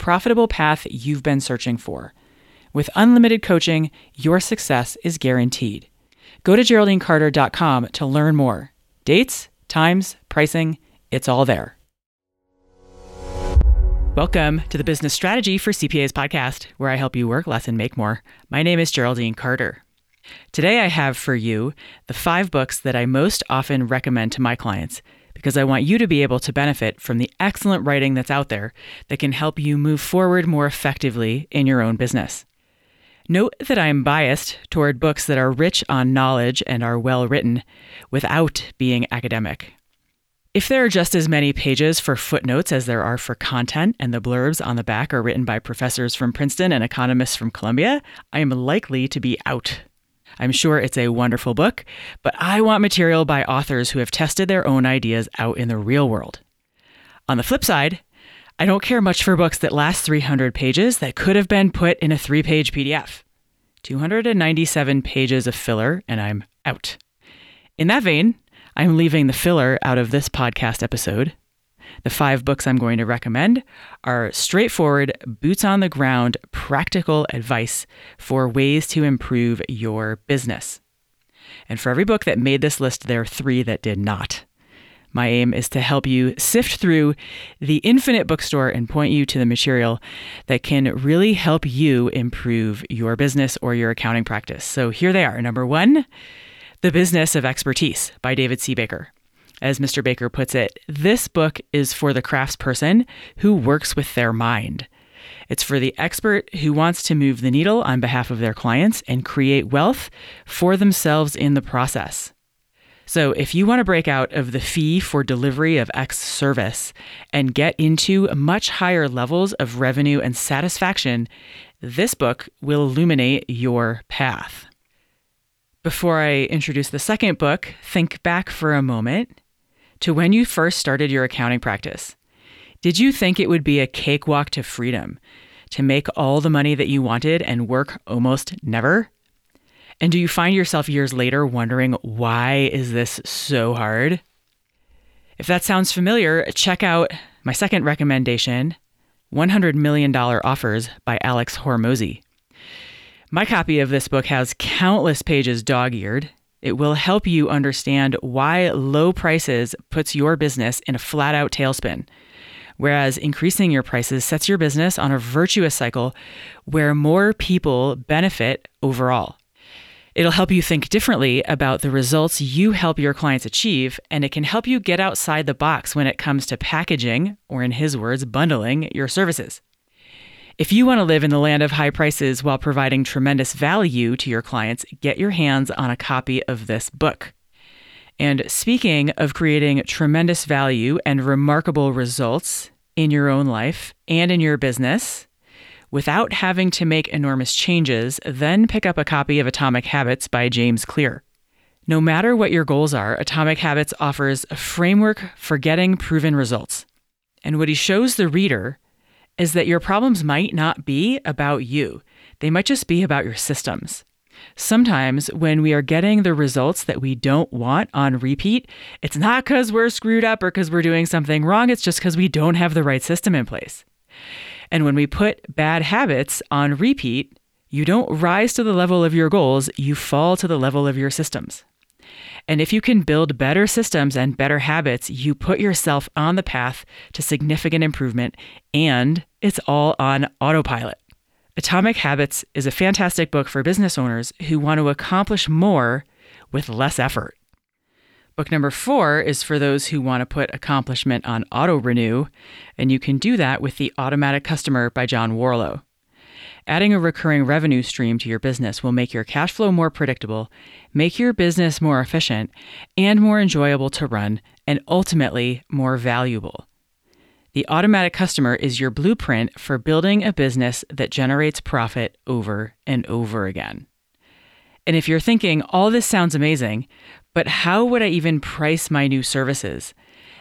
profitable path you've been searching for. With unlimited coaching, your success is guaranteed. Go to GeraldineCarter.com to learn more. Dates, times, pricing, it's all there. Welcome to the Business Strategy for CPAs podcast, where I help you work less and make more. My name is Geraldine Carter. Today, I have for you the five books that I most often recommend to my clients because I want you to be able to benefit from the excellent writing that's out there that can help you move forward more effectively in your own business. Note that I am biased toward books that are rich on knowledge and are well written without being academic. If there are just as many pages for footnotes as there are for content, and the blurbs on the back are written by professors from Princeton and economists from Columbia, I am likely to be out. I'm sure it's a wonderful book, but I want material by authors who have tested their own ideas out in the real world. On the flip side, I don't care much for books that last 300 pages that could have been put in a three page PDF. 297 pages of filler, and I'm out. In that vein, I'm leaving the filler out of this podcast episode the five books I'm going to recommend are straightforward, boots on the ground, practical advice for ways to improve your business. And for every book that made this list, there are three that did not. My aim is to help you sift through the infinite bookstore and point you to the material that can really help you improve your business or your accounting practice. So here they are. Number one, The Business of Expertise by David C. Baker. As Mr. Baker puts it, this book is for the craftsperson who works with their mind. It's for the expert who wants to move the needle on behalf of their clients and create wealth for themselves in the process. So, if you want to break out of the fee for delivery of X service and get into much higher levels of revenue and satisfaction, this book will illuminate your path. Before I introduce the second book, think back for a moment to when you first started your accounting practice. Did you think it would be a cakewalk to freedom, to make all the money that you wanted and work almost never? And do you find yourself years later wondering, why is this so hard? If that sounds familiar, check out my second recommendation $100 Million Offers by Alex Hormozi. My copy of this book has countless pages dog eared it will help you understand why low prices puts your business in a flat out tailspin, whereas increasing your prices sets your business on a virtuous cycle where more people benefit overall. It'll help you think differently about the results you help your clients achieve, and it can help you get outside the box when it comes to packaging, or in his words, bundling your services. If you want to live in the land of high prices while providing tremendous value to your clients, get your hands on a copy of this book. And speaking of creating tremendous value and remarkable results in your own life and in your business, without having to make enormous changes, then pick up a copy of Atomic Habits by James Clear. No matter what your goals are, Atomic Habits offers a framework for getting proven results. And what he shows the reader is that your problems might not be about you, they might just be about your systems. Sometimes, when we are getting the results that we don't want on repeat, it's not because we're screwed up or because we're doing something wrong, it's just because we don't have the right system in place. And when we put bad habits on repeat, you don't rise to the level of your goals, you fall to the level of your systems. And if you can build better systems and better habits, you put yourself on the path to significant improvement, and it's all on autopilot. Atomic Habits is a fantastic book for business owners who want to accomplish more with less effort. Book number four is for those who want to put accomplishment on auto renew, and you can do that with The Automatic Customer by John Warrillow. Adding a recurring revenue stream to your business will make your cash flow more predictable, make your business more efficient, and more enjoyable to run, and ultimately more valuable. The automatic customer is your blueprint for building a business that generates profit over and over again. And if you're thinking, all this sounds amazing, but how would I even price my new services?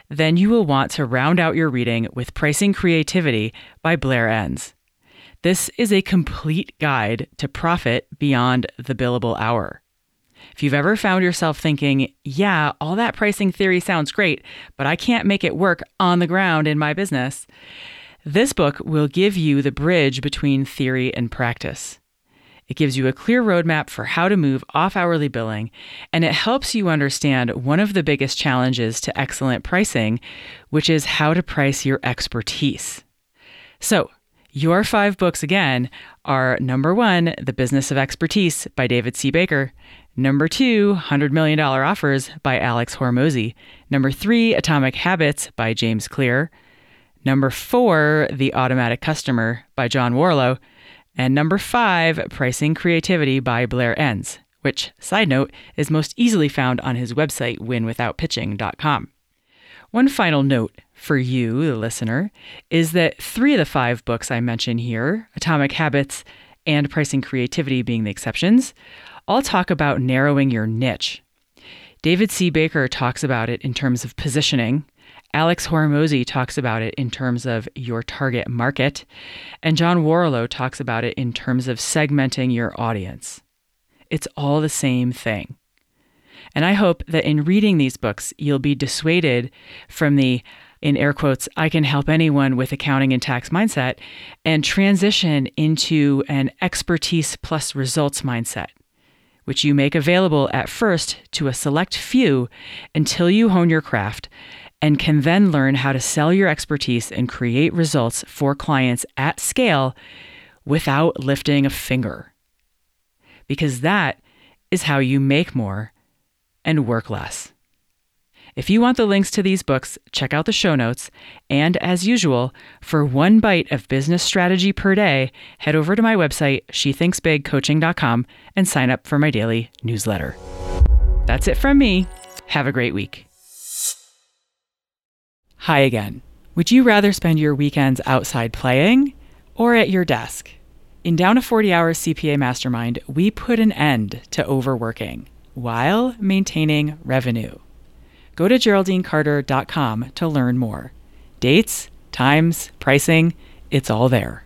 Then you will want to round out your reading with Pricing Creativity by Blair Enns. This is a complete guide to profit beyond the billable hour. If you've ever found yourself thinking, yeah, all that pricing theory sounds great, but I can't make it work on the ground in my business, this book will give you the bridge between theory and practice. It gives you a clear roadmap for how to move off hourly billing, and it helps you understand one of the biggest challenges to excellent pricing, which is how to price your expertise. So, your five books again are number one, The Business of Expertise by David C. Baker. Number two, $100 Million Offers by Alex Hormozi. Number three, Atomic Habits by James Clear. Number four, The Automatic Customer by John Warrillow. And number five, Pricing Creativity by Blair Enns, which, side note, is most easily found on his website, winwithoutpitching.com. One final note for you, the listener, is that three of the five books I mention here, Atomic Habits and Pricing Creativity being the exceptions, all talk about narrowing your niche. David C. Baker talks about it in terms of positioning. Alex Hormozi talks about it in terms of your target market. And John Warrillow talks about it in terms of segmenting your audience. It's all the same thing. And I hope that in reading these books, you'll be dissuaded from the, in air quotes, I can help anyone with accounting and tax mindset and transition into an expertise plus results mindset, which you make available at first to a select few until you hone your craft and can then learn how to sell your expertise and create results for clients at scale without lifting a finger. Because that is how you make more and work less. If you want the links to these books, check out the show notes. And as usual, for one bite of business strategy per day, head over to my website, shethinksbigcoaching.com, and sign up for my daily newsletter. That's it from me. Have a great week. Hi again. Would you rather spend your weekends outside playing or at your desk? In Down to 40 Hours CPA Mastermind, we put an end to overworking while maintaining revenue. Go to GeraldineCarter.com to learn more. Dates, times, pricing, it's all there.